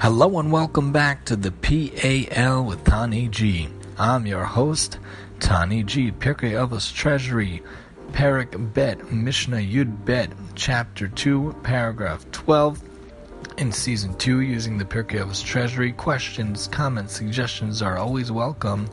Hello and welcome back to the PAL with Tani G. I'm your host, Tani G. Pirkei Avos Treasury, Parak Bet, Mishnah Yud Bet, Chapter 2, Paragraph 12, in Season 2 using the Pirkei Avos Treasury. Questions, comments, suggestions are always welcome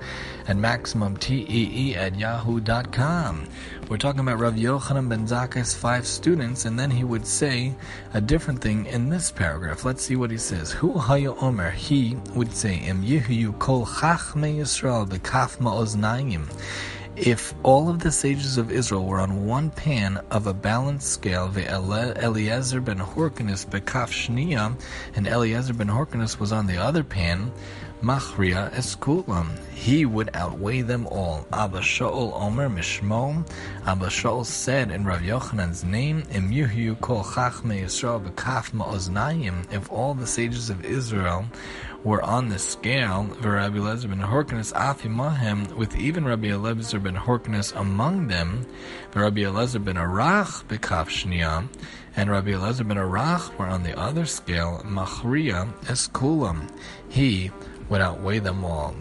at MaximumTEE at yahoo.com. We're talking about Rav Yochanan ben Zakkai's five students, and then he would say a different thing in this paragraph. Let's see what he says. Hu hayo omer, he would say, Im yihu kol chachme Yisrael bekaf ma'oznayim. If all of the sages of Israel were on one pan of a balanced scale, the Eliezer ben Horkanus bekaf and Eliezer ben Horkanus was on the other pan, machria eskulam, he would outweigh them all. Abba Shaul Omer Mishmo, Abba Shaul said in Rav Yochanan's name, Im kol chachme Yisrael bekaf ma'oznayim, if all the sages of Israel were on the scale, Rabbi Eliezer ben Horkanus afimahem, with even Rabbi Eliezer ben Horkanus among them, Rabbi Eliezer ben Arach bekaf shnia, and Rabbi Eliezer ben Arach were on the other scale, machria eskulam, he would outweigh them all.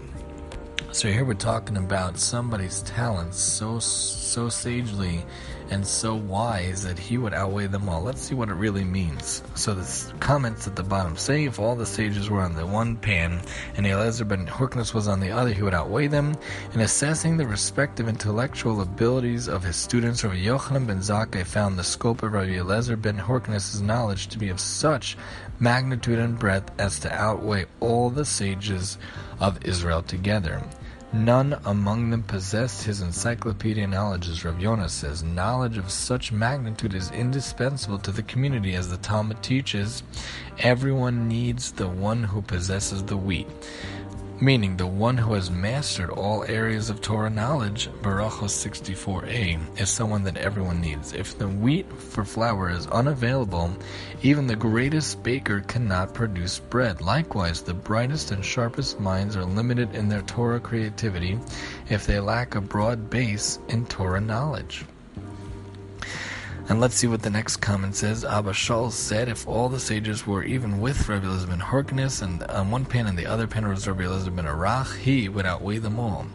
So here we're talking about somebody's talents so so sagely and so wise that he would outweigh them all. Let's see what it really means. So the comments at the bottom say if all the sages were on the one pan and Eliezer ben Horkanus was on the other, he would outweigh them. In assessing the respective intellectual abilities of his students, Rabbi Yochanan ben Zakkai found the scope of Rabbi Eliezer ben Horkanus' knowledge to be of such magnitude and breadth as to outweigh all the sages of Israel together. None among them possessed his encyclopedia knowledge, as Rav Yonah says. Knowledge of such magnitude is indispensable to the community, as the Talmud teaches. Everyone needs the one who possesses the wheat meaning the one who has mastered all areas of Torah knowledge, Berachos 64a, is someone that everyone needs. If the wheat for flour is unavailable, even the greatest baker cannot produce bread. Likewise, the brightest and sharpest minds are limited in their Torah creativity if they lack a broad base in Torah knowledge. And let's see what the next comment says. Abba Shaul said, if all the sages were even with Rabbi Eliezer ben Horkanus, and on one pan and the other pan was Rabbi Eliezer ben Arach, he would outweigh them all.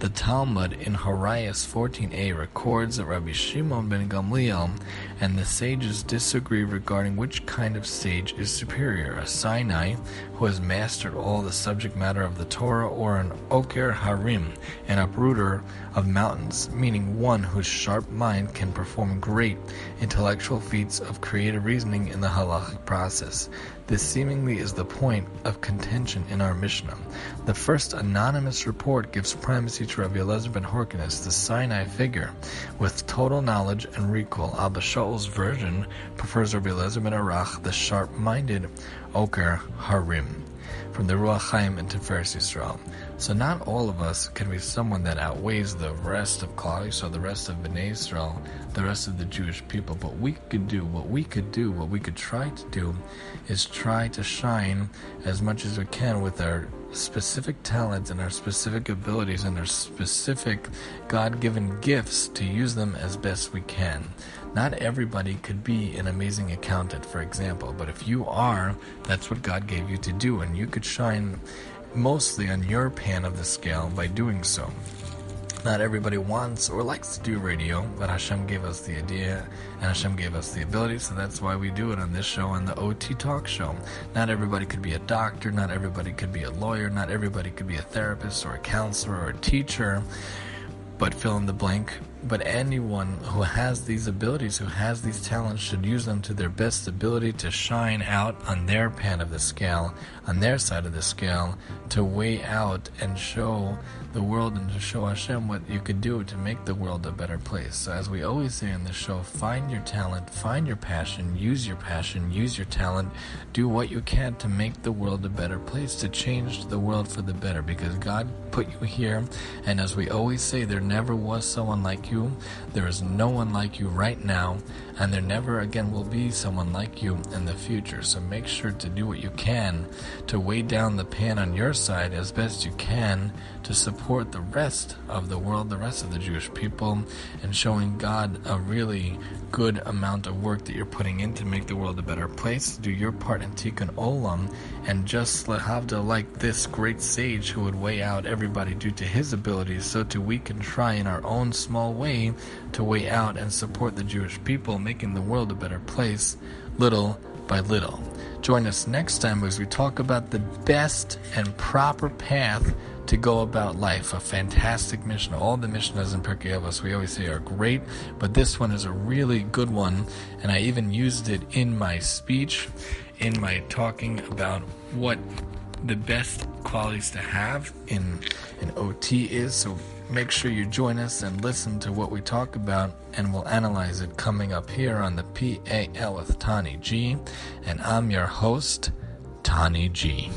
The Talmud in Horayos 14a records that Rabbi Shimon ben Gamliel and the sages disagree regarding which kind of sage is superior a Sinai, who has mastered all the subject matter of the Torah, or an Oker Harim, an uprooter of mountains, meaning one whose sharp mind can perform great intellectual feats of creative reasoning in the halachic process. This seemingly is the point of contention in our Mishnah. The first anonymous report gives primacy to Rabbi Eliezer ben Horkanus, the Sinai figure, with total knowledge and recall. Abba Shaul's version prefers Rabbi Eliezer ben Arach, the sharp-minded Oker Harim from the Ruach Chaim into Tiferes Yisrael. So not all of us can be someone that outweighs the rest of Klal so the rest of Bnei Israel, the rest of the Jewish people. But we could do, what we could do, what we could try to do, is try to shine as much as we can with our specific talents and our specific abilities and our specific God given gifts to use them as best we can. Not everybody could be an amazing accountant, for example, but if you are, that's what God gave you to do, and you could shine mostly on your pan of the scale by doing so. Not everybody wants or likes to do radio, but Hashem gave us the idea and Hashem gave us the ability, so that's why we do it on this show, on the OT Talk Show. Not everybody could be a doctor, not everybody could be a lawyer, not everybody could be a therapist or a counselor or a teacher, but fill in the blank. But anyone who has these abilities, who has these talents, should use them to their best ability to shine out on their pan of the scale, on their side of the scale, to weigh out and show the world and to show Hashem what you could do to make the world a better place. So, as we always say on the show, find your talent, find your passion, use your passion, use your talent, do what you can to make the world a better place, to change the world for the better, because God put you here, and as we always say, there never was someone like you. There is no one like you right now, and there never again will be someone like you in the future. So make sure to do what you can to weigh down the pan on your side as best you can to support the rest of the world, the rest of the Jewish people, and showing God a really good amount of work that you're putting in to make the world a better place. Do your part in Tikkun Olam, and just lehavda like this great sage who would weigh out everybody due to his abilities, so too we can try in our own small way to weigh out and support the Jewish people, making the world a better place, little by little. Join us next time as we talk about the best and proper path to go about life. A fantastic mission. All the Mishnayos in Pirkei Avos we always say are great, but this one is a really good one, and I even used it in my speech, in my talking about what the best qualities to have in an OT is. So make sure you join us and listen to what we talk about, and we'll analyze it coming up here on the PAL with Tani G. And I'm your host, Tani G.